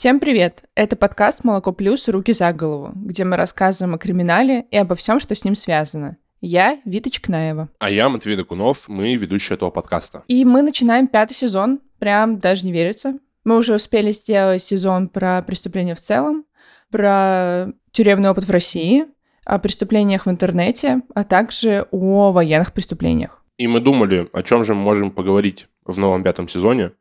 Всем привет! Это подкаст «Молоко плюс. Руки за голову», где мы рассказываем о криминале и обо всем, что с ним связано. Я Вита Чкнаева. А я Матвей Докунов, мы ведущие этого подкаста. И мы начинаем пятый сезон, прям даже не верится. Мы уже успели сделать сезон про преступления в целом, про тюремный опыт в России, о преступлениях в интернете, а также о военных преступлениях. И мы думали, о чем же мы можем поговорить в новом пятом сезоне.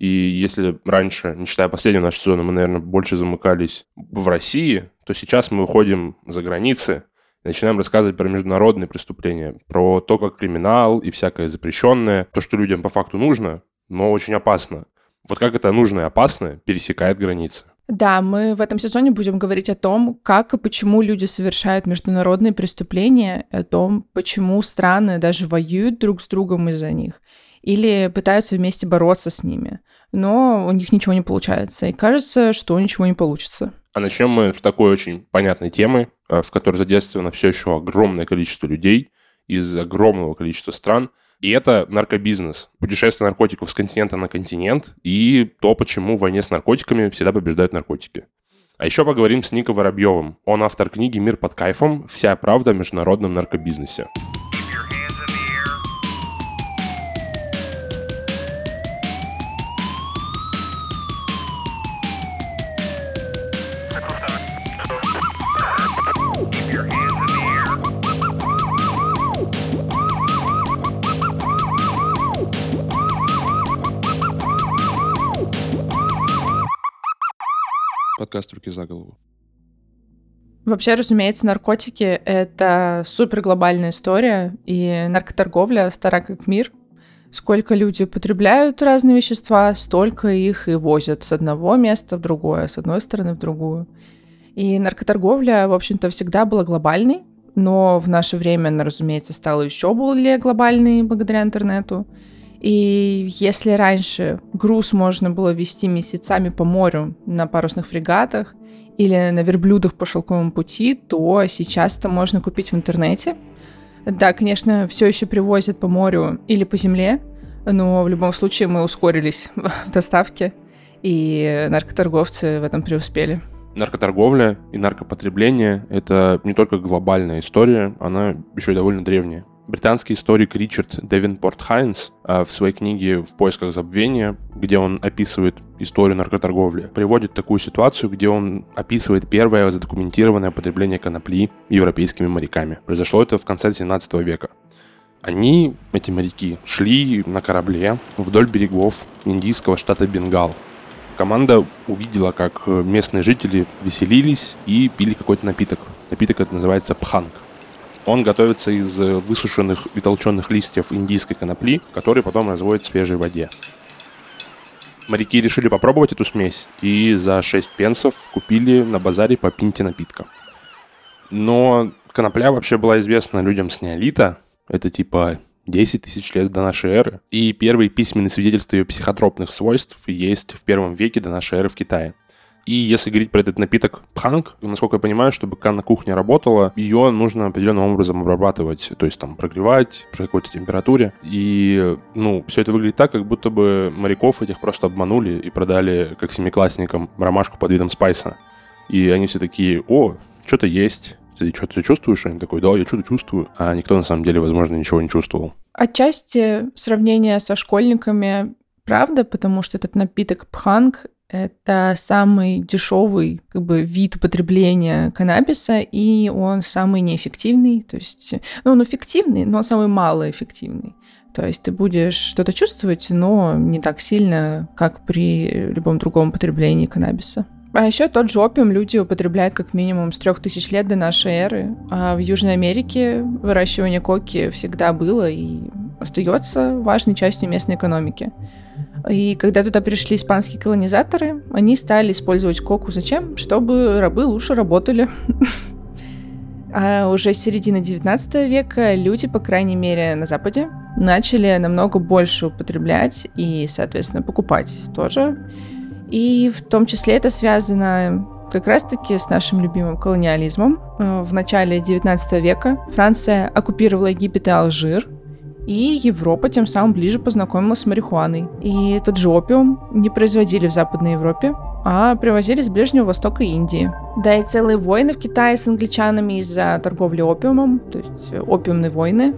И если раньше, не считая последнего нашего сезона, мы, наверное, больше замыкались в России, то сейчас мы выходим за границы начинаем рассказывать про международные преступления, про то, как криминал и всякое запрещенное, то, что людям по факту нужно, но очень опасно. Вот как это нужное и опасное пересекает границы. Да, мы в этом сезоне будем говорить о том, как и почему люди совершают международные преступления, о том, почему страны даже воюют друг с другом из-за них или пытаются вместе бороться с ними, но у них ничего не получается, и кажется, что ничего не получится. А начнем мы с такой очень понятной темы, э, в которой задействовано все еще огромное количество людей из огромного количества стран, и это наркобизнес, путешествие наркотиков с континента на континент и то, почему в войне с наркотиками всегда побеждают наркотики. А еще поговорим с Ником Воробьевым. Он автор книги «Мир под кайфом. Вся правда о международном наркобизнесе». Подкаст «Руки за голову». Вообще, разумеется, наркотики — это супер глобальная история, и наркоторговля стара как мир. Сколько люди употребляют разные вещества, столько их и возят с одного места в другое, с одной стороны в другую. И наркоторговля, в общем-то, всегда была глобальной, но в наше время она, разумеется, стала еще более глобальной благодаря интернету. И если раньше груз можно было вести месяцами по морю на парусных фрегатах или на верблюдах по шелковому пути, то сейчас это можно купить в интернете. Да, конечно, все еще привозят по морю или по земле, но в любом случае мы ускорились в доставке, и наркоторговцы в этом преуспели. Наркоторговля и наркопотребление – это не только глобальная история, она еще и довольно древняя. Британский историк Ричард Девинпорт Хайнс а, в своей книге «В поисках забвения», где он описывает историю наркоторговли, приводит такую ситуацию, где он описывает первое задокументированное потребление конопли европейскими моряками. Произошло это в конце 17 века. Они, эти моряки, шли на корабле вдоль берегов индийского штата Бенгал. Команда увидела, как местные жители веселились и пили какой-то напиток. Напиток это называется пханг. Он готовится из высушенных и толченых листьев индийской конопли, которые потом разводят в свежей воде. Моряки решили попробовать эту смесь и за 6 пенсов купили на базаре по пинте напитка. Но конопля вообще была известна людям с неолита. Это типа 10 тысяч лет до нашей эры. И первые письменные свидетельства ее психотропных свойств есть в первом веке до нашей эры в Китае. И если говорить про этот напиток пханг, насколько я понимаю, чтобы на кухне работала, ее нужно определенным образом обрабатывать, то есть там прогревать при какой-то температуре. И, ну, все это выглядит так, как будто бы моряков этих просто обманули и продали как семиклассникам ромашку под видом спайса. И они все такие, о, что-то есть, ты что-то чувствуешь? Они такой, да, я что-то чувствую. А никто на самом деле, возможно, ничего не чувствовал. Отчасти сравнение со школьниками правда, потому что этот напиток пханг это самый дешевый как бы, вид употребления каннабиса, и он самый неэффективный. То есть, ну, он эффективный, но самый малоэффективный. То есть ты будешь что-то чувствовать, но не так сильно, как при любом другом потреблении каннабиса. А еще тот же опиум люди употребляют как минимум с трех тысяч лет до нашей эры. А в Южной Америке выращивание коки всегда было и остается важной частью местной экономики. И когда туда пришли испанские колонизаторы, они стали использовать коку зачем? Чтобы рабы лучше работали. А уже с середины 19 века люди, по крайней мере на Западе, начали намного больше употреблять и, соответственно, покупать тоже. И в том числе это связано как раз-таки с нашим любимым колониализмом. Э, в начале 19 века Франция оккупировала Египет и Алжир, и Европа тем самым ближе познакомилась с марихуаной. И тот же опиум не производили в Западной Европе, а привозили с Ближнего Востока и Индии. Да и целые войны в Китае с англичанами из-за торговли опиумом, то есть опиумные войны,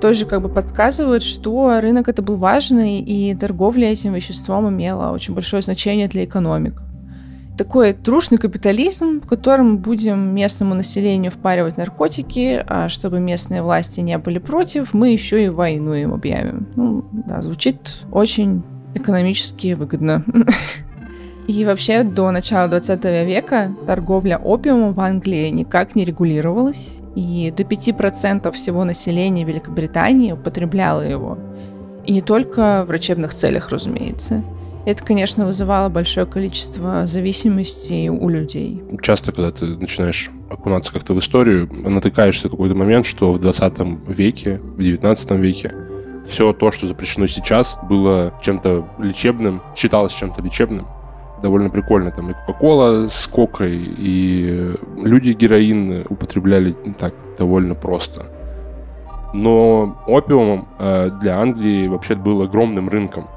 тоже как бы подсказывают, что рынок это был важный, и торговля этим веществом имела очень большое значение для экономик. Такой трушный капитализм, в котором будем местному населению впаривать наркотики, а чтобы местные власти не были против, мы еще и войну им объявим. Ну, да, звучит очень экономически выгодно. И вообще до начала 20 века торговля опиумом в Англии никак не регулировалась, и до 5% всего населения Великобритании употребляло его. И не только в врачебных целях, разумеется. Это, конечно, вызывало большое количество зависимостей у людей. Часто, когда ты начинаешь окунаться как-то в историю, натыкаешься в какой-то момент, что в 20 веке, в 19 веке все то, что запрещено сейчас, было чем-то лечебным, считалось чем-то лечебным. Довольно прикольно. Там и Кока-Кола с Кокой, и люди героин употребляли так довольно просто. Но опиумом э, для Англии вообще был огромным рынком.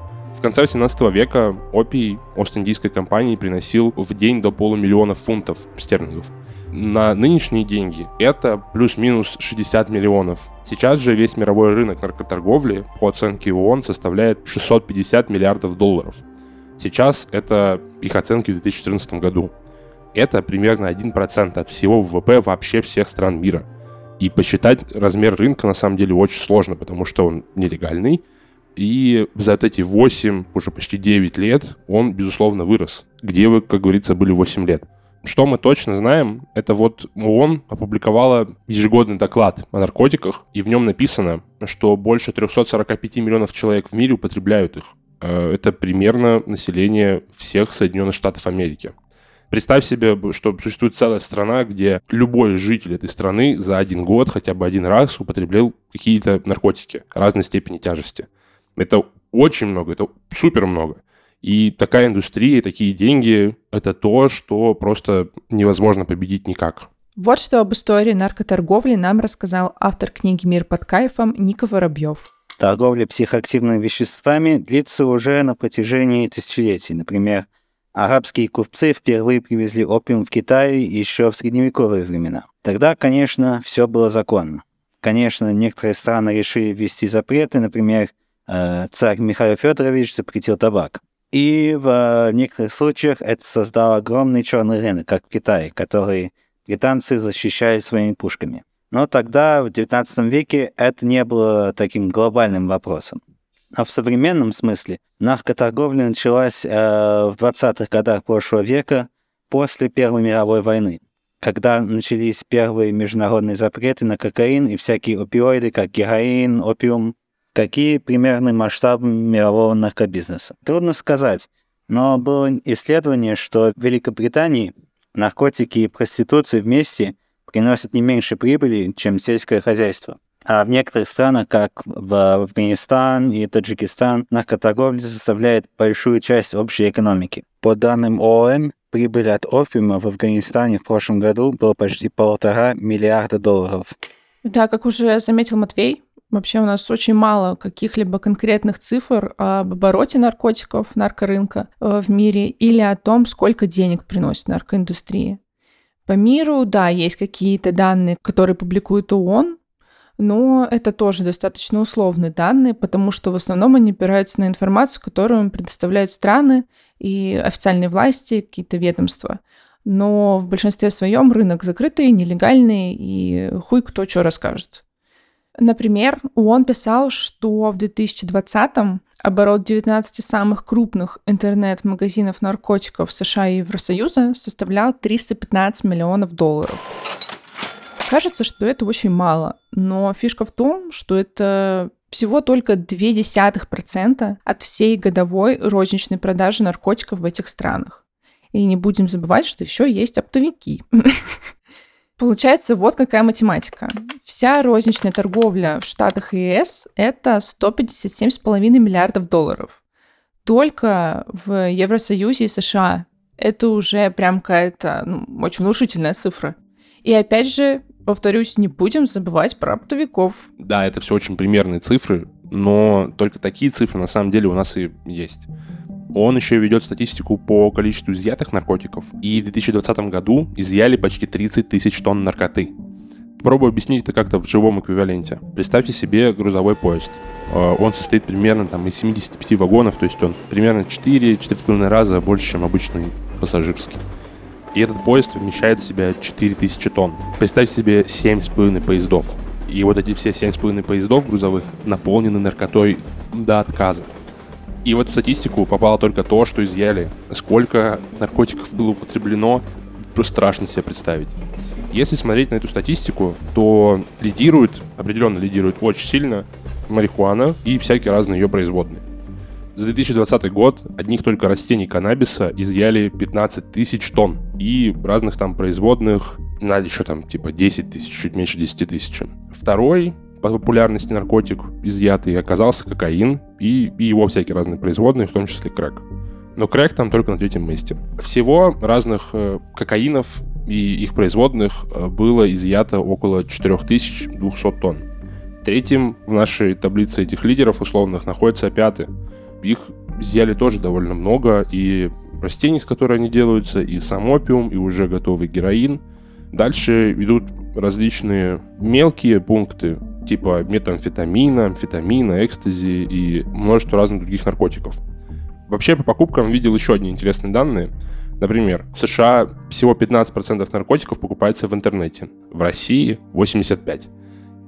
Конце 18 века опий Ост-Индийской компании приносил в день до полумиллиона фунтов стерлингов на нынешние деньги это плюс-минус 60 миллионов. Сейчас же весь мировой рынок наркоторговли по оценке ООН составляет 650 миллиардов долларов. Сейчас это их оценки в 2014 году. Это примерно 1% от всего ВВП вообще всех стран мира. И посчитать размер рынка на самом деле очень сложно, потому что он нелегальный. И за эти 8, уже почти 9 лет он, безусловно, вырос. Где вы, как говорится, были 8 лет? Что мы точно знаем, это вот ООН опубликовала ежегодный доклад о наркотиках, и в нем написано, что больше 345 миллионов человек в мире употребляют их. Э, это примерно население всех Соединенных Штатов Америки. Представь себе, что существует целая страна, где любой житель этой страны за один год хотя бы один раз употреблял какие-то наркотики разной степени тяжести. Это очень много, это супер много. И такая индустрия, такие деньги — это то, что просто невозможно победить никак. Вот что об истории наркоторговли нам рассказал автор книги «Мир под кайфом» Ника Воробьев. Торговля психоактивными веществами длится уже на протяжении тысячелетий. Например, арабские купцы впервые привезли опиум в Китай еще в средневековые времена. Тогда, конечно, все было законно. Конечно, некоторые страны решили ввести запреты, например, царь Михаил Федорович запретил табак. И в некоторых случаях это создало огромный черный рынок, как в Китае, который британцы защищали своими пушками. Но тогда, в XIX веке, это не было таким глобальным вопросом. А в современном смысле наркоторговля началась э, в 20-х годах прошлого века после Первой мировой войны, когда начались первые международные запреты на кокаин и всякие опиоиды, как героин, опиум, Какие примерные масштабы мирового наркобизнеса? Трудно сказать, но было исследование, что в Великобритании наркотики и проституция вместе приносят не меньше прибыли, чем сельское хозяйство. А в некоторых странах, как в Афганистан и Таджикистан, наркоторговля составляет большую часть общей экономики. По данным ООН, прибыль от опиума в Афганистане в прошлом году была почти полтора миллиарда долларов. Да, как уже заметил Матвей, Вообще у нас очень мало каких-либо конкретных цифр об обороте наркотиков, наркорынка э, в мире или о том, сколько денег приносит наркоиндустрия. По миру, да, есть какие-то данные, которые публикует ООН, но это тоже достаточно условные данные, потому что в основном они опираются на информацию, которую им предоставляют страны и официальные власти, какие-то ведомства. Но в большинстве своем рынок закрытый, нелегальный, и хуй кто что расскажет. Например, ООН писал, что в 2020-м оборот 19 самых крупных интернет-магазинов наркотиков США и Евросоюза составлял 315 миллионов долларов. Кажется, что это очень мало, но фишка в том, что это всего только 0,2% от всей годовой розничной продажи наркотиков в этих странах. И не будем забывать, что еще есть оптовики. Получается, вот какая математика. Вся розничная торговля в Штатах и ЕС – это 157,5 миллиардов долларов. Только в Евросоюзе и США это уже прям какая-то ну, очень внушительная цифра. И опять же, повторюсь, не будем забывать про оптовиков. Да, это все очень примерные цифры, но только такие цифры на самом деле у нас и есть. Он еще ведет статистику по количеству изъятых наркотиков. И в 2020 году изъяли почти 30 тысяч тонн наркоты. Попробую объяснить это как-то в живом эквиваленте. Представьте себе грузовой поезд. Э, он состоит примерно там, из 75 вагонов, то есть он примерно 4-4,5 раза больше, чем обычный пассажирский. И этот поезд вмещает в себя 4000 тонн. Представьте себе 7,5 поездов. И вот эти все 7,5 поездов грузовых наполнены наркотой до отказа. И в эту статистику попало только то, что изъяли. Сколько наркотиков было употреблено, просто страшно себе представить. Если смотреть на эту статистику, то лидирует, определенно лидирует очень сильно марихуана и всякие разные ее производные. За 2020 год одних только растений каннабиса изъяли 15 тысяч тонн. И разных там производных на еще там типа 10 тысяч, чуть меньше 10 тысяч. Второй по популярности наркотик изъятый оказался кокаин и, и его всякие разные производные, в том числе крэк. Но крэк там только на третьем месте. Всего разных э, и их производных э, было изъято около 4200 тонн. Третьим в нашей таблице этих лидеров условных находится опятый. Их изъяли тоже довольно много, и растений, из которых они делаются, и сам опиум, и уже готовый героин. Дальше идут различные мелкие пункты, типа метамфетамина, амфетамина, экстази и множество разных других наркотиков. Вообще, по покупкам видел еще одни интересные данные. Например, в США всего 15% наркотиков покупается в интернете, в России 85%.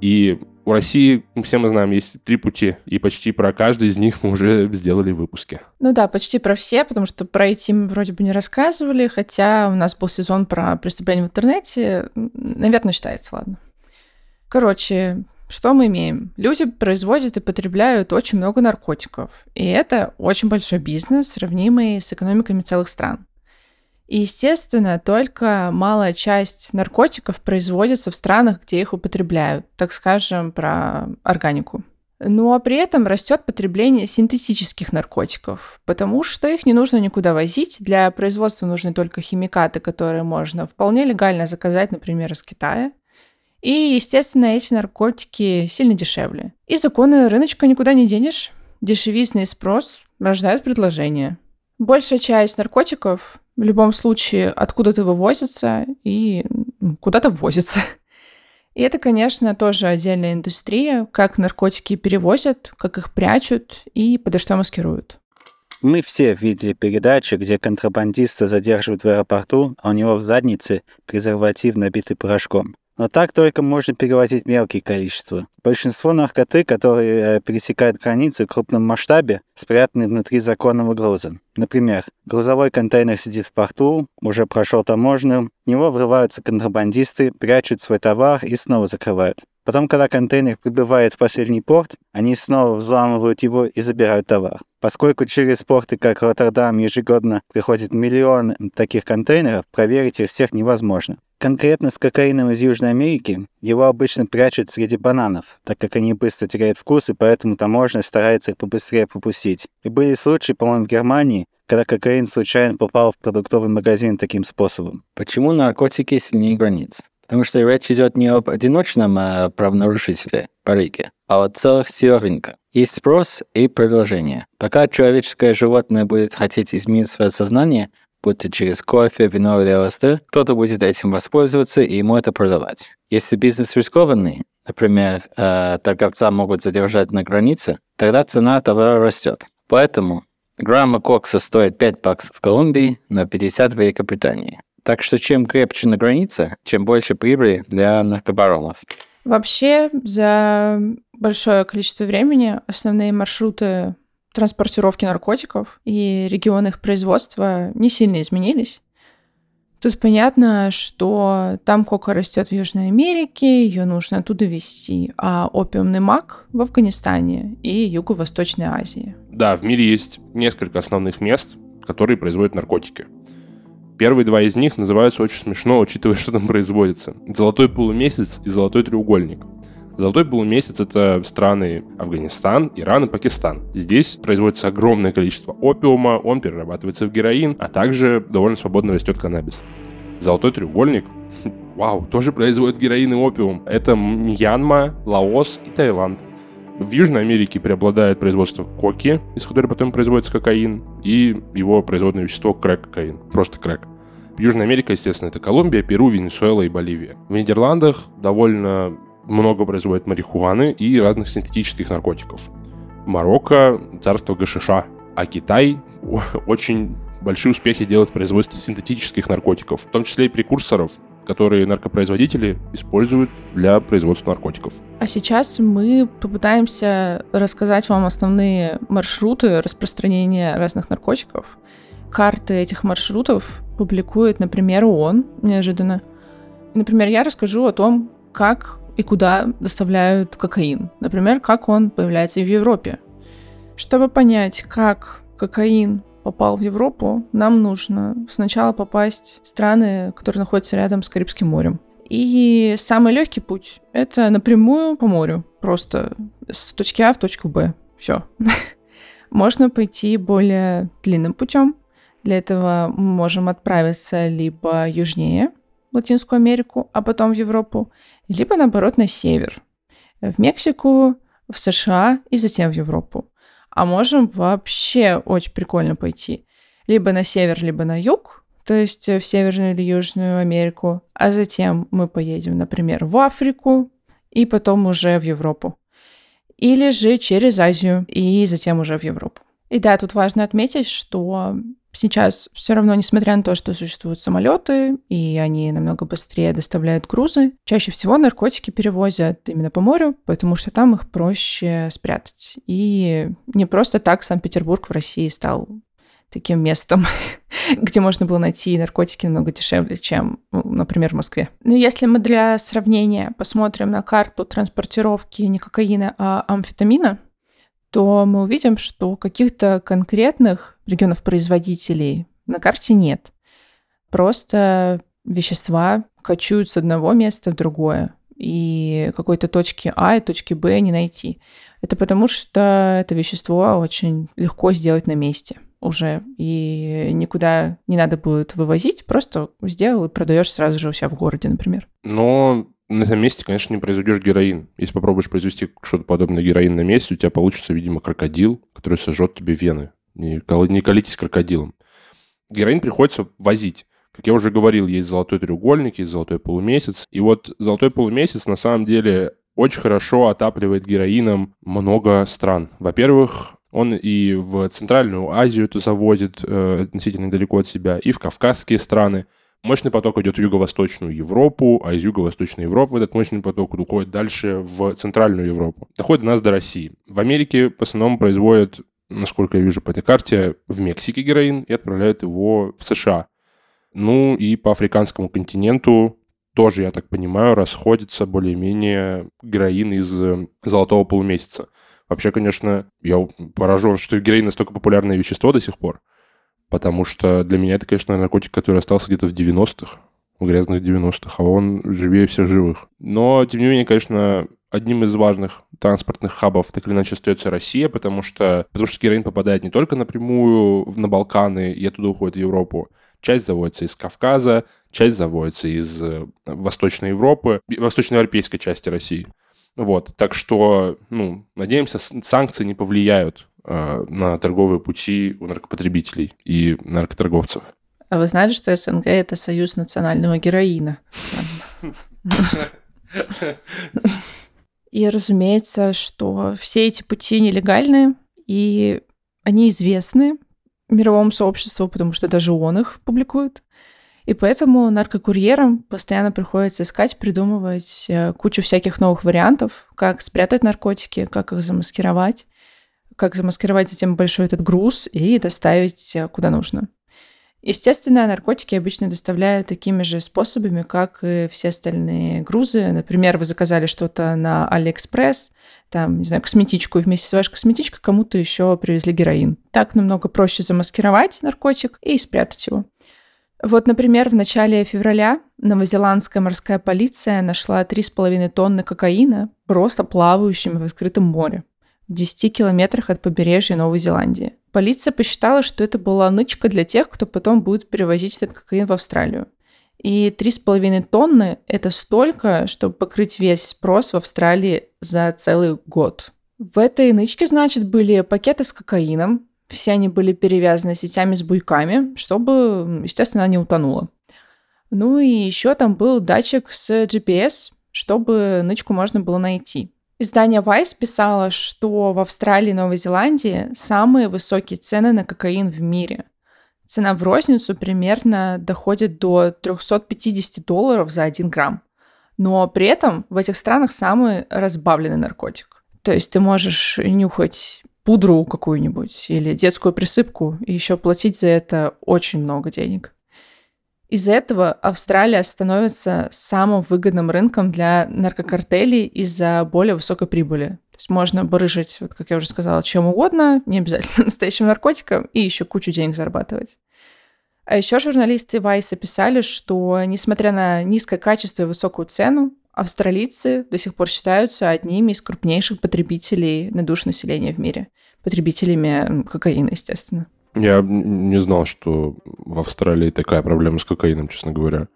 И у России, все мы знаем, есть три пути, и почти про каждый из них мы уже сделали выпуски. Ну да, почти про все, потому что про IT мы вроде бы не рассказывали, хотя у нас был сезон про преступления в интернете. Наверное, считается, ладно. Короче, что мы имеем? Люди производят и потребляют очень много наркотиков, и это очень большой бизнес, сравнимый с экономиками целых стран. И, естественно, только малая часть наркотиков производится в странах, где их употребляют, так скажем, про органику. Ну а при этом растет потребление синтетических наркотиков, потому что их не нужно никуда возить. Для производства нужны только химикаты, которые можно вполне легально заказать, например, из Китая. И, естественно, эти наркотики сильно дешевле. И законы рыночка никуда не денешь. Дешевизный спрос рождает предложение. Большая часть наркотиков в любом случае откуда-то вывозится и ну, куда-то ввозится. И это, конечно, тоже отдельная индустрия, как наркотики перевозят, как их прячут и подо что маскируют. Мы все видели передачи, где контрабандиста задерживают в аэропорту, а у него в заднице презерватив набитый порошком. Но так только можно перевозить мелкие количества. Большинство наркоты, которые э, пересекают границы в крупном масштабе, спрятаны внутри законного груза. Например, грузовой контейнер сидит в порту, уже прошел таможню, в него врываются контрабандисты, прячут свой товар и снова закрывают. Потом, когда контейнер прибывает в последний порт, они снова взламывают его и забирают товар. Поскольку через порты, как Роттердам, ежегодно приходит миллион таких контейнеров, проверить их всех невозможно. Конкретно с кокаином из Южной Америки его обычно прячут среди бананов, так как они быстро теряют вкус, и поэтому таможня старается их побыстрее пропустить. И были случаи, по-моему, в Германии, когда кокаин случайно попал в продуктовый магазин таким способом. Почему наркотики сильнее границ? Потому что речь идет не об одиночном а, правонарушителе по Риге, а о целых силах рынка. Есть спрос и предложение. Пока человеческое животное будет хотеть изменить свое сознание, будь через кофе, вино или ЛСД, кто-то будет этим воспользоваться и ему это продавать. Если бизнес рискованный, например, э, торговца могут задержать на границе, тогда цена товара растет. Поэтому грамма кокса стоит 5 баксов в Колумбии, но 50 в Великобритании. Так что чем крепче на границе, чем больше прибыли для наркобаронов. Вообще, за большое количество времени основные маршруты транспортировки наркотиков и регионы их производства не сильно изменились. Тут понятно, что там кока растет в Южной Америке, ее нужно оттуда везти, а опиумный мак в Афганистане и Юго-Восточной Азии. Да, в мире есть несколько основных мест, которые производят наркотики. Первые два из них называются очень смешно, учитывая, что там производится. Золотой полумесяц и золотой треугольник. Золотой полумесяц — это страны Афганистан, Иран и Пакистан. Здесь производится огромное количество опиума, он перерабатывается в героин, а также довольно свободно растет каннабис. Золотой треугольник Вау, тоже производит героин и опиум. Это Мьянма, Лаос и Таиланд. В Южной Америке преобладает производство коки, из которой потом производится кокаин, и его производное вещество крэк-кокаин. Просто крэк. Южная Америка, естественно, это Колумбия, Перу, Венесуэла и Боливия. В Нидерландах довольно много производят марихуаны и разных синтетических наркотиков. Марокко – царство ГШШ, а Китай очень большие успехи делает в производстве синтетических наркотиков, в том числе и прекурсоров, которые наркопроизводители используют для производства наркотиков. А сейчас мы попытаемся рассказать вам основные маршруты распространения разных наркотиков. Карты этих маршрутов публикует, например, ООН неожиданно. Например, я расскажу о том, как и куда доставляют кокаин. Например, как он появляется в Европе. Чтобы понять, как кокаин попал в Европу, нам нужно сначала попасть в страны, которые находятся рядом с Карибским морем. И самый легкий путь — это напрямую по морю, просто с точки А в точку Б. Все. Можно пойти более длинным путем. Для этого мы можем отправиться либо южнее, в Латинскую Америку, а потом в Европу, либо наоборот на север, в Мексику, в США и затем в Европу а можем вообще очень прикольно пойти. Либо на север, либо на юг, то есть в Северную или Южную Америку, а затем мы поедем, например, в Африку и потом уже в Европу. Или же через Азию и затем уже в Европу. И да, тут важно отметить, что Сейчас все равно, несмотря на то, что существуют самолеты, и они намного быстрее доставляют грузы, чаще всего наркотики перевозят именно по морю, потому что там их проще спрятать. И не просто так Санкт-Петербург в России стал таким местом, где можно было найти наркотики намного дешевле, чем, ну, например, в Москве. Но если мы для сравнения посмотрим на карту транспортировки не кокаина, а амфетамина, то мы увидим, что каких-то конкретных регионов-производителей на карте нет. Просто вещества кочуют с одного места в другое, и какой-то точки А и точки Б не найти. Это потому, что это вещество очень легко сделать на месте уже, и никуда не надо будет вывозить, просто сделал и продаешь сразу же у себя в городе, например. Но на этом месте, конечно, не произведешь героин. Если попробуешь произвести что-то подобное героин на месте, у тебя получится, видимо, крокодил, который сожжет тебе вены. Не, не колитесь крокодилом. Героин приходится возить. Как я уже говорил, есть золотой треугольник, есть золотой полумесяц. И вот золотой полумесяц на самом деле очень хорошо отапливает героином много стран. Во-первых, он и в Центральную Азию это завозит э, относительно далеко от себя, и в Кавказские страны. Мощный поток идет в юго-восточную Европу, а из юго-восточной Европы этот мощный поток уходит дальше в Центральную Европу. Доходит до нас до России. В Америке в основном производят, насколько я вижу по этой карте, в Мексике героин и отправляют его в США. Ну и по африканскому континенту тоже, я так понимаю, расходится более-менее героин из э, золотого полумесяца. Вообще, конечно, я поражен, что героин настолько популярное вещество до сих пор. Потому что для меня это, конечно, наркотик, который остался где-то в 90-х, в грязных 90-х, а он живее всех живых. Но, тем не менее, конечно, одним из важных транспортных хабов так или иначе остается Россия, потому что, потому что героин попадает не только напрямую на Балканы и оттуда уходит в Европу. Часть заводится из Кавказа, часть заводится из э, Восточной Европы, восточноевропейской части России. Вот, так что, ну, надеемся, санкции не повлияют на торговые пути у наркопотребителей и наркоторговцев. А вы знали, что СНГ — это союз национального героина? И разумеется, что все эти пути нелегальны, и они известны мировому сообществу, потому что даже ООН их публикует. И поэтому наркокурьерам постоянно приходится искать, придумывать э, кучу всяких новых вариантов, как спрятать наркотики, как их замаскировать как замаскировать затем большой этот груз и доставить э, куда нужно. Естественно, наркотики обычно доставляют такими же способами, как и все остальные грузы. Например, вы заказали что-то на Алиэкспресс, там, не знаю, косметичку, и вместе с вашей косметичкой кому-то еще привезли героин. Так намного проще замаскировать наркотик и спрятать его. Вот, например, в начале февраля новозеландская морская полиция нашла 3,5 тонны кокаина просто плавающими в открытом море в 10 километрах от побережья Новой Зеландии. Полиция посчитала, что это была нычка для тех, кто потом будет перевозить этот кокаин в Австралию. И 3,5 тонны – это столько, чтобы покрыть весь спрос в Австралии за целый год. В этой нычке, значит, были пакеты с кокаином. Все они были перевязаны сетями с буйками, чтобы, естественно, она не утонула. Ну и еще там был датчик с GPS, чтобы нычку можно было найти. Издание Vice писало, что в Австралии и Новой Зеландии самые высокие цены на кокаин в мире. Цена в розницу примерно доходит до 350 долларов за 1 грамм. Но при этом в этих странах самый разбавленный наркотик. То есть ты можешь нюхать пудру какую-нибудь или детскую присыпку и еще платить за это очень много денег. Из-за этого Австралия становится самым выгодным рынком для наркокартелей из-за более высокой прибыли. То есть можно барыжить, вот как я уже сказала, чем угодно, не обязательно настоящим наркотиком, и еще кучу денег зарабатывать. А еще журналисты Вайса писали, что несмотря на низкое качество и высокую цену, австралийцы до сих пор считаются одними из крупнейших потребителей на душу населения в мире. Потребителями кокаина, естественно. Я не знал, что в Австралии такая проблема с кокаином, честно говоря.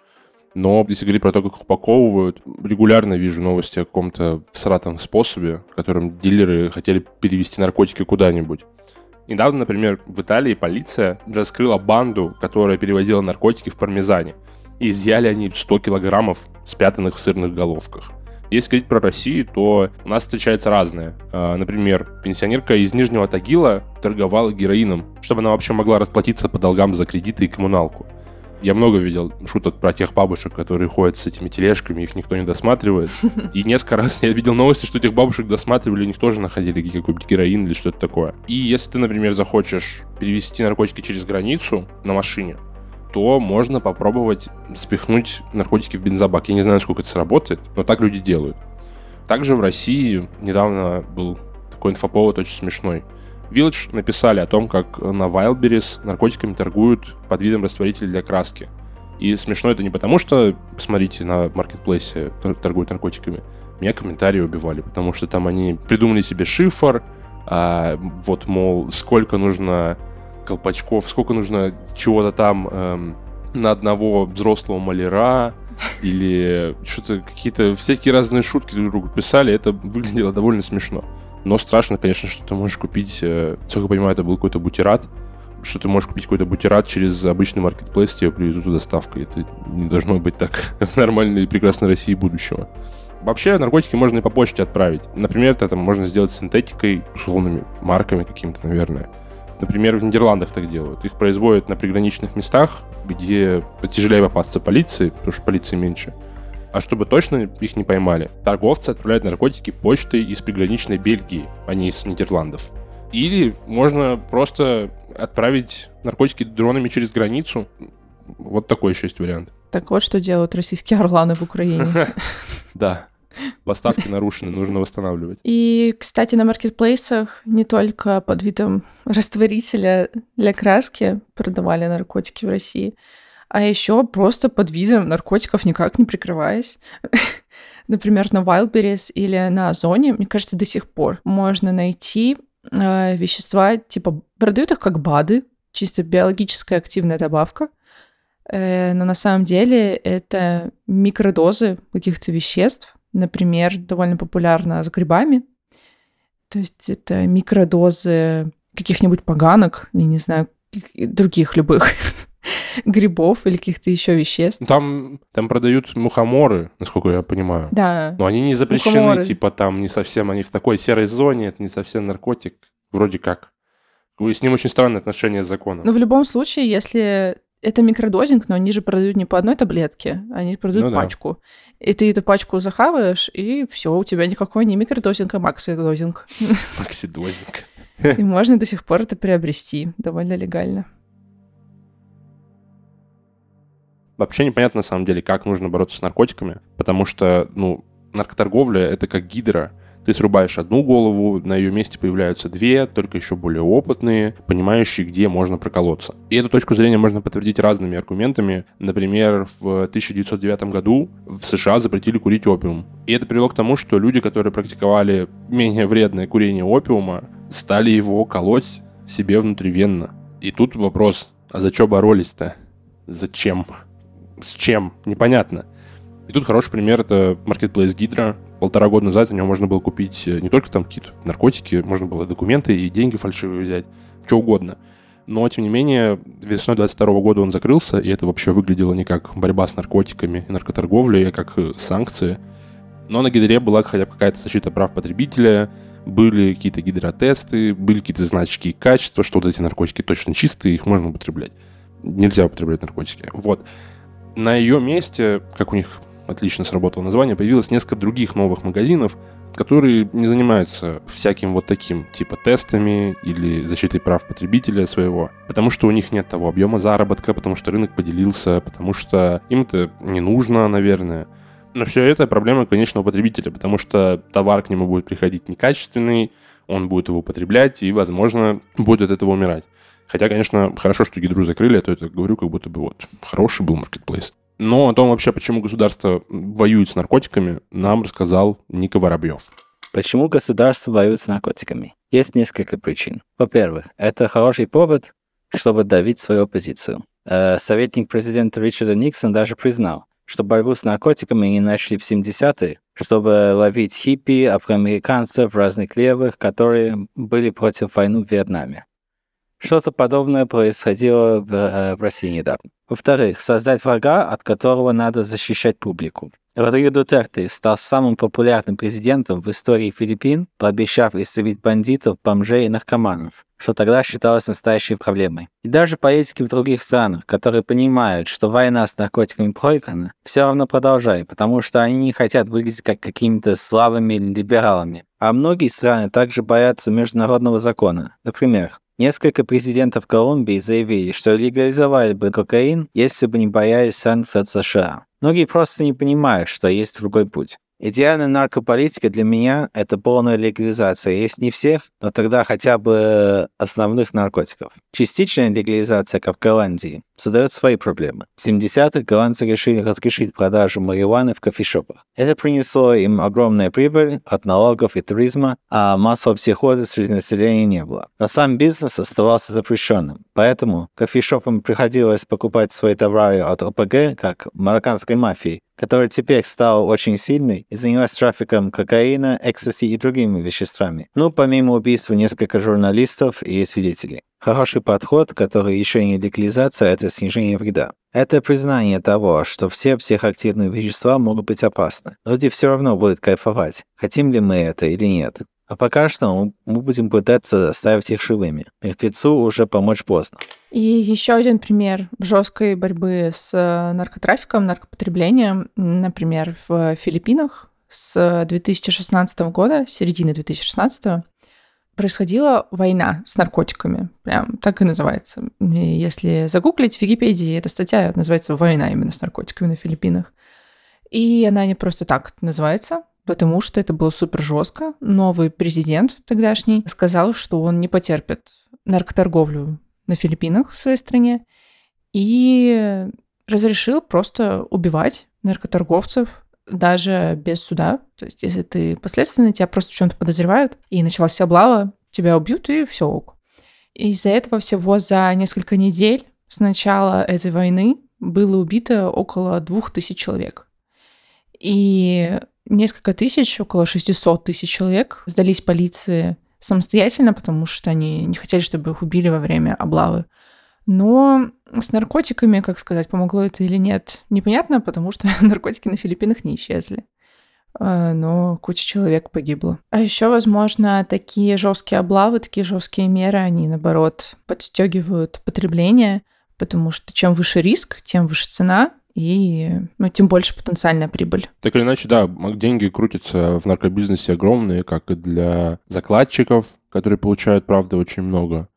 Но если говорить про то, как упаковывают, регулярно вижу новости о каком-то всратом способе, которым дилеры хотели перевести наркотики куда-нибудь. Недавно, например, в Италии полиция раскрыла банду, которая перевозила наркотики в пармезане. И изъяли они 100 килограммов, спрятанных в сырных головках. Если говорить про Россию, то у нас встречается разное. А, например, пенсионерка из Нижнего Тагила торговала героином, чтобы она вообще могла расплатиться по долгам за кредиты и коммуналку. Я много видел шуток про тех бабушек, которые ходят с этими тележками, их никто не досматривает. И несколько раз я видел новости, что этих бабушек досматривали, у них тоже находили какой-нибудь героин или что-то такое. И если ты, например, захочешь перевести наркотики через границу на машине, то можно попробовать спихнуть наркотики в бензобак. Я не знаю, сколько это сработает, но так люди делают. Также в России недавно был такой инфоповод очень смешной. Village написали о том, как на Wildberries наркотиками торгуют под видом растворителя для краски. И смешно это не потому, что, посмотрите, на маркетплейсе торгуют наркотиками. Меня комментарии убивали, потому что там они придумали себе шифр, а, вот, мол, сколько нужно колпачков, сколько нужно чего-то там эм, на одного взрослого маляра, или что-то какие-то всякие разные шутки друг другу писали, это выглядело довольно смешно. Но страшно, конечно, что ты можешь купить, э, сколько я понимаю, это был какой-то бутерат, что ты можешь купить какой-то бутерат через обычный маркетплейс, тебе привезут доставкой. Это не должно быть так в нормальной и прекрасной России будущего. Вообще наркотики можно и по почте отправить. Например, это там можно сделать синтетикой, условными марками какими-то, наверное. Например, в Нидерландах так делают. Их производят на приграничных местах, где тяжелее попасться полиции, потому что полиции меньше. А чтобы точно их не поймали, торговцы отправляют наркотики почтой из приграничной Бельгии, а не из Нидерландов. Или можно просто отправить наркотики дронами через границу. Вот такой еще есть вариант. Так вот, что делают российские орланы в Украине. Да. Поставки нарушены, нужно восстанавливать. И, кстати, на маркетплейсах не только под видом растворителя для краски продавали наркотики в России, а еще просто под видом наркотиков, никак не прикрываясь. Например, на Wildberries или на Озоне, мне кажется, до сих пор можно найти э, вещества, типа, продают их как БАДы, чисто биологическая активная добавка, э, но на самом деле это микродозы каких-то веществ, например, довольно популярна с грибами. То есть это микродозы каких-нибудь поганок, я не знаю, других любых грибов или каких-то еще веществ. Там, там продают мухоморы, насколько я понимаю. Да. Но они не запрещены, мухоморы. типа там не совсем, они в такой серой зоне, это не совсем наркотик, вроде как. С ним очень странное отношение с законом. Но в любом случае, если это микродозинг, но они же продают не по одной таблетке, они продают ну, пачку. Да. И ты эту пачку захаваешь, и все, у тебя никакой не микродозинг, а максидозинг. Максидозинг. И можно до сих пор это приобрести довольно легально. Вообще непонятно на самом деле, как нужно бороться с наркотиками, потому что, ну, наркоторговля — это как гидра — ты срубаешь одну голову, на ее месте появляются две, только еще более опытные, понимающие, где можно проколоться. И эту точку зрения можно подтвердить разными аргументами. Например, в 1909 году в США запретили курить опиум. И это привело к тому, что люди, которые практиковали менее вредное курение опиума, стали его колоть себе внутривенно. И тут вопрос, а за что боролись-то? Зачем? С чем? Непонятно. И тут хороший пример — это Marketplace Hydra, полтора года назад у него можно было купить э, не только там какие-то наркотики, можно было документы и деньги фальшивые взять, что угодно. Но, тем не менее, весной 22 года он закрылся, и это вообще выглядело не как борьба с наркотиками и наркоторговлей, а как э, санкции. Но на гидре была хотя бы какая-то защита прав потребителя, были какие-то гидротесты, были какие-то значки качества, что вот эти наркотики точно чистые, их можно употреблять. Нельзя употреблять наркотики. Вот. На ее месте, как у них отлично сработало название, появилось несколько других новых магазинов, которые не занимаются всяким вот таким, типа тестами или защитой прав потребителя своего, потому что у них нет того объема заработка, потому что рынок поделился, потому что им это не нужно, наверное. Но все это проблема конечного потребителя, потому что товар к нему будет приходить некачественный, он будет его употреблять и, возможно, будет от этого умирать. Хотя, конечно, хорошо, что Гидру закрыли, а то это говорю, как будто бы вот хороший был маркетплейс. Но о том вообще, почему государство воюет с наркотиками, нам рассказал Ника Воробьев. Почему государство воюет с наркотиками? Есть несколько причин. Во-первых, это хороший повод, чтобы давить свою оппозицию. Э, советник президента Ричарда Никсон даже признал, что борьбу с наркотиками они начали в 70-е, чтобы ловить хиппи, афроамериканцев, разных левых, которые были против войны в Вьетнаме. Что-то подобное происходило в, э, в России недавно. Во-вторых, создать врага, от которого надо защищать публику. Родриго Дутерте стал самым популярным президентом в истории Филиппин, пообещав исцелить бандитов, бомжей и наркоманов, что тогда считалось настоящей проблемой. И даже политики в других странах, которые понимают, что война с наркотиками проиграна, все равно продолжают, потому что они не хотят выглядеть как какими-то слабыми либералами. А многие страны также боятся международного закона. Например, Несколько президентов Колумбии заявили, что легализовали бы кокаин, если бы не боялись санкций от США. Многие просто не понимают, что есть другой путь. Идеальная наркополитика для меня – это полная легализация. Есть не всех, но тогда хотя бы основных наркотиков. Частичная легализация, как в Голландии, создает свои проблемы. В 70-х голландцы решили разрешить продажу марихуаны в кофешопах. Это принесло им огромную прибыль от налогов и туризма, а массового психоза среди населения не было. Но сам бизнес оставался запрещенным. Поэтому кофешопам приходилось покупать свои товары от ОПГ, как марокканской мафии, которая теперь стала очень сильной и занялась трафиком кокаина, экстази и другими веществами. Ну, помимо убийства несколько журналистов и свидетелей. Хороший подход, который еще не легализация, это снижение вреда. Это признание того, что все психоактивные вещества могут быть опасны. Люди все равно будут кайфовать, хотим ли мы это или нет. А пока что мы будем пытаться оставить их живыми. Мертвецу уже помочь поздно. И еще один пример жесткой борьбы с э, наркотрафиком, наркопотреблением, например, в Филиппинах с 2016 года, середины 2016 происходила война с наркотиками. Прям так и называется. Если загуглить в Википедии, эта статья называется «Война именно с наркотиками на Филиппинах». И она не просто так называется, потому что это было супер жестко. Новый президент тогдашний сказал, что он не потерпит наркоторговлю на Филиппинах в своей стране и разрешил просто убивать наркоторговцев даже без суда. То есть, если ты последственно, тебя просто в чем-то подозревают, и началась облава, тебя убьют, и все ок. Из-за этого всего за несколько недель с начала этой войны было убито около двух тысяч человек. И несколько тысяч, около 600 тысяч человек сдались полиции самостоятельно, потому что они не хотели, чтобы их убили во время облавы. Но с наркотиками, как сказать, помогло это или нет, непонятно, потому что наркотики на Филиппинах не исчезли. А, но куча человек погибло. А еще, возможно, такие жесткие облавы, такие жесткие меры, они, наоборот, подстегивают потребление, потому что чем выше риск, тем выше цена, и ну, тем больше потенциальная прибыль. Так или иначе, да, деньги крутятся в наркобизнесе огромные, как и для закладчиков, которые получают, правда, очень много,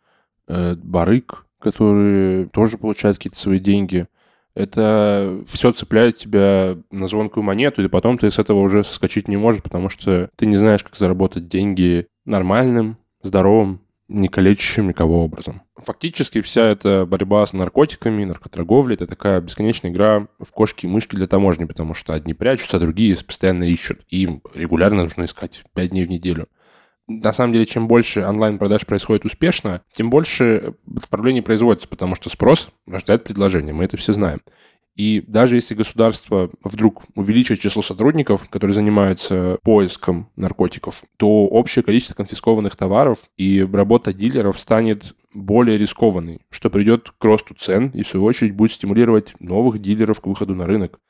э, барык, которые тоже получают какие-то свои деньги. Это все цепляет тебя на звонкую монету, и потом ты с этого уже соскочить не можешь, потому что ты не знаешь, как заработать деньги нормальным, здоровым, не калечащим никого образом. Фактически вся эта борьба с наркотиками, наркоторговлей, это такая бесконечная игра в кошки и мышки для таможни, потому что одни прячутся, а другие постоянно ищут. И им регулярно нужно искать 5 дней в неделю на самом деле, чем больше онлайн-продаж происходит успешно, тем больше отправлений производится, потому что спрос рождает предложение, мы это все знаем. И даже если государство вдруг увеличит число сотрудников, которые занимаются поиском наркотиков, то общее количество конфискованных товаров и работа дилеров станет более рискованной, что приведет к росту цен и, в свою очередь, будет стимулировать новых дилеров к выходу на рынок.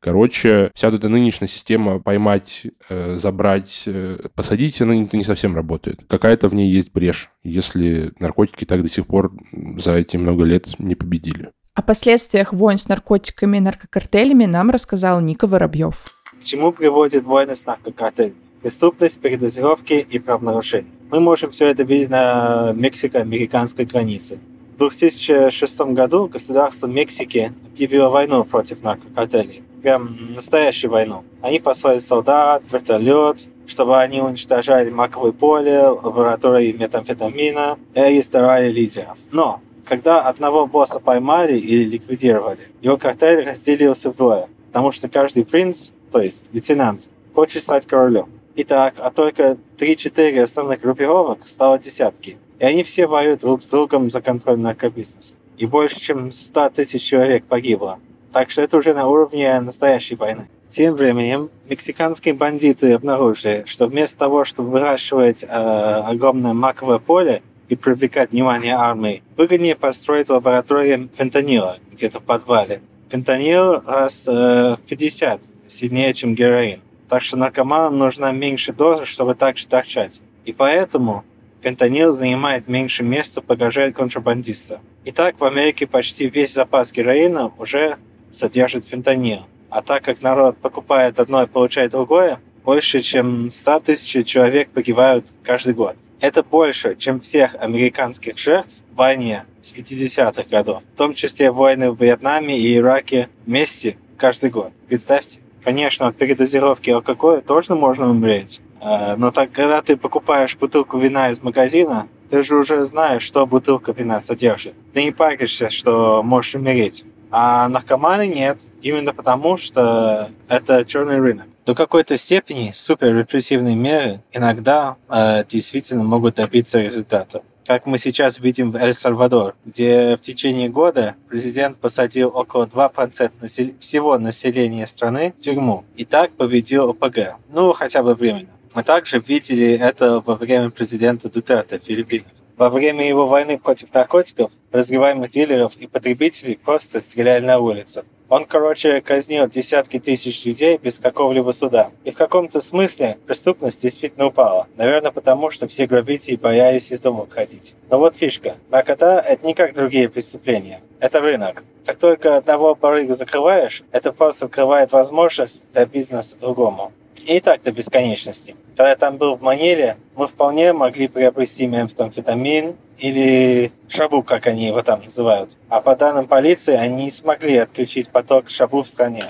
Короче, вся эта нынешняя система поймать, э, забрать, э, посадить, она не совсем работает. Какая-то в ней есть брешь, если наркотики так до сих пор за эти много лет не победили. О последствиях войн с наркотиками и наркокартелями нам рассказал Ника Воробьев. К чему приводит войны с наркокартелями? Преступность, передозировки и правонарушения. Мы можем все это видеть на мексико-американской границе. В 2006 году государство Мексики объявило войну против наркокартелей прям настоящую войну. Они послали солдат, вертолет, чтобы они уничтожали маковое поле, лаборатории метамфетамина и арестовали лидеров. Но когда одного босса поймали или ликвидировали, его картель разделился вдвое, потому что каждый принц, то есть лейтенант, хочет стать королем. Итак, а только 3-4 основных группировок стало десятки. И они все воюют друг с другом за контроль наркобизнеса. И больше чем 100 тысяч человек погибло. Так что это уже на уровне настоящей войны. Тем временем мексиканские бандиты обнаружили, что вместо того, чтобы выращивать э, огромное маковое поле и привлекать внимание армии, выгоднее построить лабораторию фентанила где-то в подвале. Фентанил раз э, в 50 сильнее, чем героин. Так что наркоманам нужна меньше дозы, чтобы так же торчать. И поэтому фентанил занимает меньше места, погрожает контрабандиста. Итак, в Америке почти весь запас героина уже содержит фентанил. А так как народ покупает одно и получает другое, больше чем 100 тысяч человек погибают каждый год. Это больше, чем всех американских жертв в войне с 50-х годов, в том числе войны в Вьетнаме и Ираке вместе каждый год. Представьте. Конечно, от передозировки алкоголя тоже можно умереть. Э, но так, когда ты покупаешь бутылку вина из магазина, ты же уже знаешь, что бутылка вина содержит. Ты не паришься, что можешь умереть. А наркоманы нет, именно потому что это черный рынок. До какой-то степени супер репрессивные меры иногда э, действительно могут добиться результата. Как мы сейчас видим в Эль-Сальвадор, где в течение года президент посадил около 2% насел... всего населения страны в тюрьму и так победил ОПГ. Ну, хотя бы временно. Мы также видели это во время президента Дутерте в Филиппинах. Во время его войны против наркотиков, разгреваемых дилеров и потребителей просто стреляли на улице. Он, короче, казнил десятки тысяч людей без какого-либо суда. И в каком-то смысле преступность действительно упала. Наверное, потому что все грабители боялись из дома выходить. Но вот фишка. Наркота – это не как другие преступления. Это рынок. Как только одного барыга закрываешь, это просто открывает возможность для бизнеса другому. И так до бесконечности. Когда я там был в Маниле, мы вполне могли приобрести метамфетамин или шабу, как они его там называют. А по данным полиции, они не смогли отключить поток шабу в стране.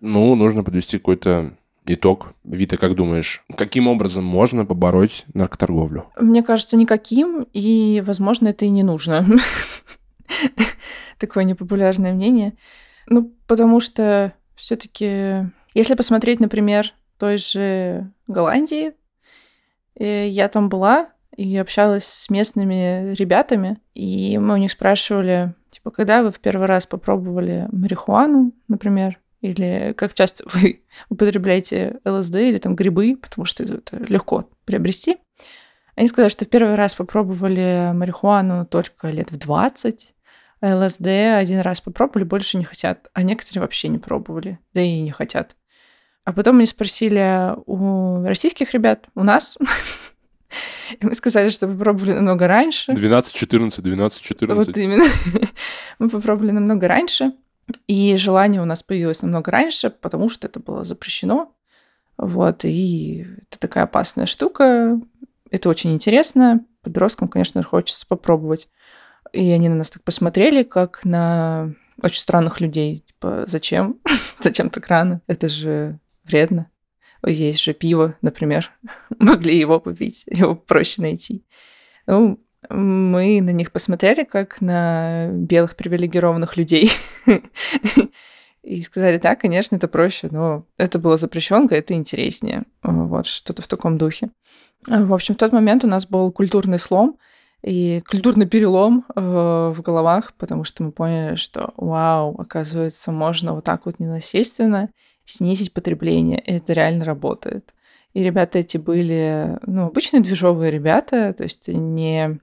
Ну, нужно подвести какой-то итог. Вита, как думаешь, каким образом можно побороть наркоторговлю? Мне кажется, никаким, и, возможно, это и не нужно. Такое непопулярное мнение. Ну, потому что все-таки, если посмотреть, например, той же Голландии. И я там была и общалась с местными ребятами, и мы у них спрашивали, типа, когда вы в первый раз попробовали марихуану, например, или как часто вы употребляете ЛСД или там грибы, потому что это легко приобрести. Они сказали, что в первый раз попробовали марихуану только лет в 20, а ЛСД один раз попробовали, больше не хотят, а некоторые вообще не пробовали, да и не хотят. А потом они спросили у российских ребят, у нас. И мы сказали, что попробовали намного раньше. 12, 14, 12, 14. Вот именно. мы попробовали намного раньше. И желание у нас появилось намного раньше, потому что это было запрещено. Вот, и это такая опасная штука. Это очень интересно. Подросткам, конечно, хочется попробовать. И они на нас так посмотрели, как на очень странных людей. Типа, зачем? зачем так рано? Это же вредно. Есть же пиво, например. Могли его попить, его проще найти. Ну, мы на них посмотрели как на белых привилегированных людей. И сказали, да, конечно, это проще, но это было запрещенка, это интереснее. Вот, что-то в таком духе. В общем, в тот момент у нас был культурный слом, и культурный перелом э, в головах, потому что мы поняли, что вау, оказывается, можно вот так вот ненасильственно снизить потребление, и это реально работает. И ребята эти были, ну, обычные движовые ребята, то есть не...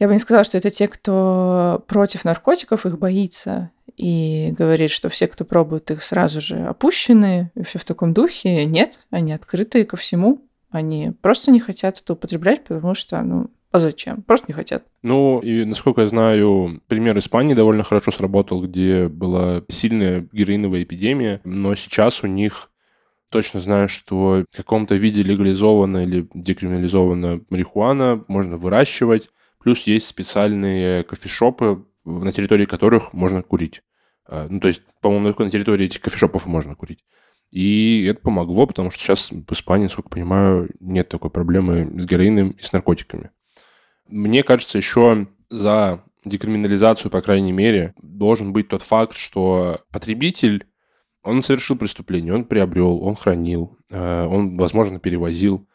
Я бы не сказала, что это те, кто против наркотиков, их боится и говорит, что все, кто пробует их, сразу же опущены, и все в таком духе. Нет, они открытые ко всему. Они просто не хотят это употреблять, потому что, ну, а зачем? Просто не хотят. Ну, и насколько я знаю, пример Испании довольно хорошо сработал, где была сильная героиновая эпидемия, но сейчас у них точно знаю, что в каком-то виде легализована или декриминализована марихуана можно выращивать. Плюс есть специальные кофешопы, на территории которых можно курить. А, ну, то есть, по-моему, только на территории этих кофешопов можно курить. И это помогло, потому что сейчас в Испании, насколько понимаю, нет такой проблемы с героином и с наркотиками. Мне кажется, еще за декриминализацию, по крайней мере, должен быть тот факт, что потребитель, он совершил преступление, он приобрел, он хранил, э, он, возможно, перевозил.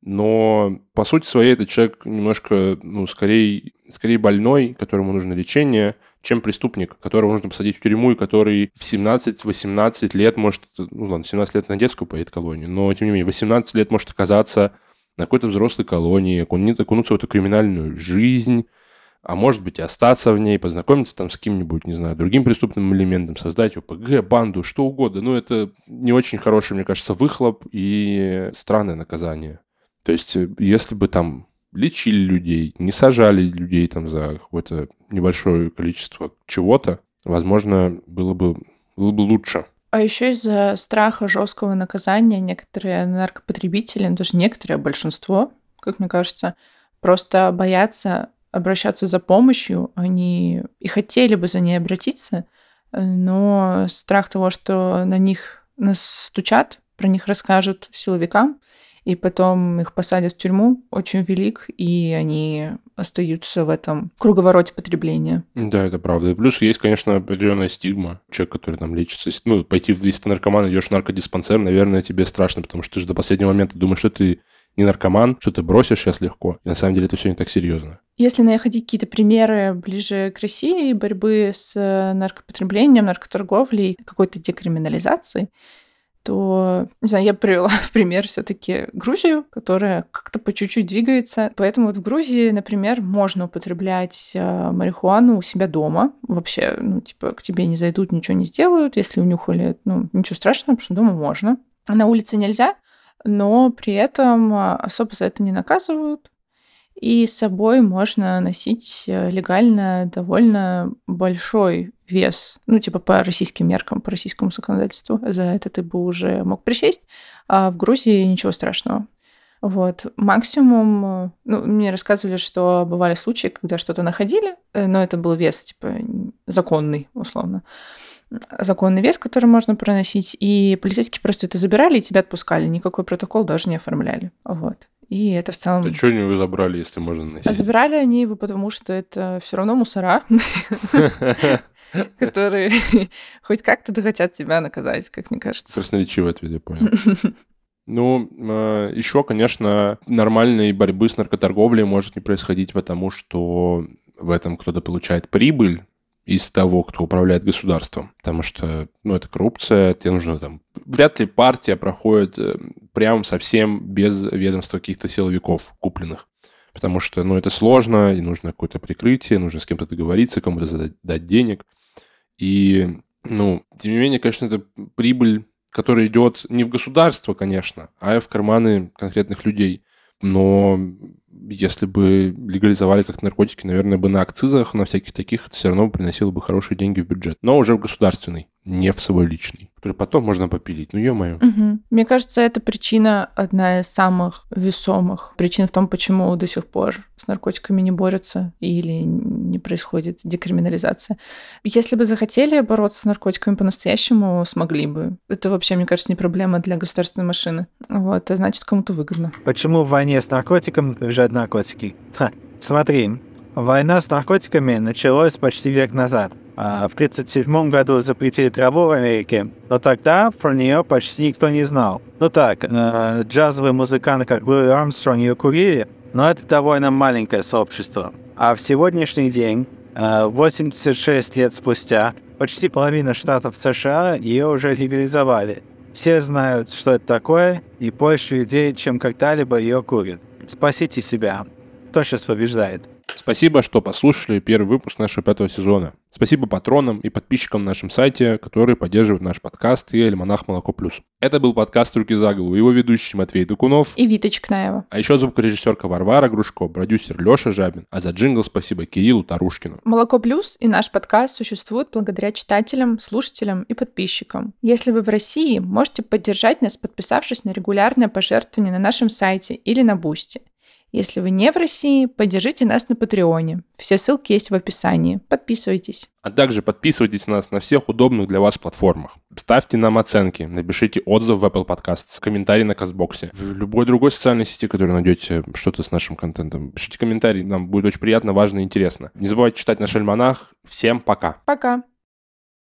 Но по сути своей этот человек немножко, ну, скорее, скорее больной, которому нужно лечение, чем преступник, которого нужно посадить в тюрьму, и который в 17-18 лет может, ну ладно, 17 лет на детскую поедет колонию, но тем не менее, 18 лет может оказаться на какой-то взрослой колонии, окунуться в эту криминальную жизнь, а может быть и остаться в ней, познакомиться там с кем-нибудь, не знаю, другим преступным элементом, создать ОПГ, банду, что угодно. Ну, это не очень хороший, мне кажется, выхлоп и странное наказание. То есть, э, если бы там лечили людей, не сажали людей там за какое-то небольшое количество чего-то, возможно, было бы, было бы лучше. А еще из-за страха жесткого наказания некоторые наркопотребители, ну, даже некоторые, а большинство, как мне кажется, просто боятся обращаться за помощью. Они и хотели бы за ней обратиться, но страх того, что на них настучат, про них расскажут силовикам, и потом их посадят в тюрьму, очень велик, и они остаются в этом круговороте потребления. Да, это правда. И плюс есть, конечно, определенная стигма. Человек, который там лечится. Ну, пойти, если ты наркоман, идешь в наркодиспансер, наверное, тебе страшно, потому что ты же до последнего момента думаешь, что ты не наркоман, что ты бросишь сейчас легко. И на самом деле это все не так серьезно. Если находить какие-то примеры ближе к России борьбы с наркопотреблением, наркоторговлей, какой-то декриминализацией, то, не знаю, я привела в пример все таки Грузию, которая как-то по чуть-чуть двигается. Поэтому вот в Грузии, например, можно употреблять э, марихуану у себя дома. Вообще, ну, типа, к тебе не зайдут, ничего не сделают. Если унюхали, ну, ничего страшного, потому что дома можно. А на улице нельзя, но при этом э, особо за это не наказывают. И с собой можно носить э, легально довольно большой вес, ну, типа по российским меркам, по российскому законодательству. За это ты бы уже мог присесть, а в Грузии ничего страшного. Вот. Максимум... Э, ну, мне рассказывали, что бывали случаи, когда что-то находили, э, но это был вес, типа, законный, условно. Законный вес, который можно проносить, и полицейские просто это забирали и тебя отпускали. Никакой протокол даже не оформляли. Вот. И это в целом... А что они его забрали, если можно носить? А забрали они его, потому что это все равно мусора, которые хоть как-то хотят тебя наказать, как мне кажется. Красноречивый ответ, я понял. Ну, а, еще, конечно, нормальной борьбы с наркоторговлей может не происходить потому, что в этом кто-то получает прибыль, из того, кто управляет государством. Потому что, ну, это коррупция, тебе нужно там... Вряд ли партия проходит э, прям совсем без ведомства каких-то силовиков купленных. Потому что, ну, это сложно, и нужно какое-то прикрытие, нужно с кем-то договориться, кому-то дать денег. И, ну, тем не менее, конечно, это прибыль, которая идет не в государство, конечно, а в карманы конкретных людей. Но если бы легализовали как наркотики, наверное, бы на акцизах, на всяких таких, это все равно приносило бы хорошие деньги в бюджет. Но уже в государственный, не в свой личный, который потом можно попилить. Ну, ё-моё. Угу. Мне кажется, это причина, одна из самых весомых причин в том, почему до сих пор с наркотиками не борются или не происходит декриминализация. Если бы захотели бороться с наркотиками по-настоящему, смогли бы. Это вообще, мне кажется, не проблема для государственной машины. Вот, а значит, кому-то выгодно. Почему в войне с наркотиком побежать наркотики? Ха, смотри, война с наркотиками началась почти век назад. А в 1937 году запретили траву в Америке, но тогда про нее почти никто не знал. Ну так, э, джазовые музыканты, как Луи Армстронг, ее курили, Но это довольно маленькое сообщество. А в сегодняшний день, 86 лет спустя, почти половина штатов США ее уже легализовали. Все знают, что это такое, и больше людей, чем когда-либо ее курят. Спасите себя. Кто сейчас побеждает? Спасибо, что послушали первый выпуск нашего пятого сезона. Спасибо патронам и подписчикам на нашем сайте, которые поддерживают наш подкаст и Альманах Молоко Плюс. Это был подкаст «Руки за голову», его ведущий Матвей Дукунов. И Вита Чкнаева. А еще звукорежиссерка Варвара Грушко, продюсер Леша Жабин. А за джингл спасибо Кириллу Тарушкину. Молоко Плюс и наш подкаст существуют благодаря читателям, слушателям и подписчикам. Если вы в России, можете поддержать нас, подписавшись на регулярное пожертвование на нашем сайте или на Бусти. Если вы не в России, поддержите нас на Патреоне. Все ссылки есть в описании. Подписывайтесь. А также подписывайтесь на нас на всех удобных для вас платформах. Ставьте нам оценки, напишите отзыв в Apple Podcasts, комментарий на Кастбоксе, в любой другой социальной сети, которой найдете что-то с нашим контентом. Пишите комментарий, нам будет очень приятно, важно и интересно. Не забывайте читать наш альманах. Всем пока. Пока.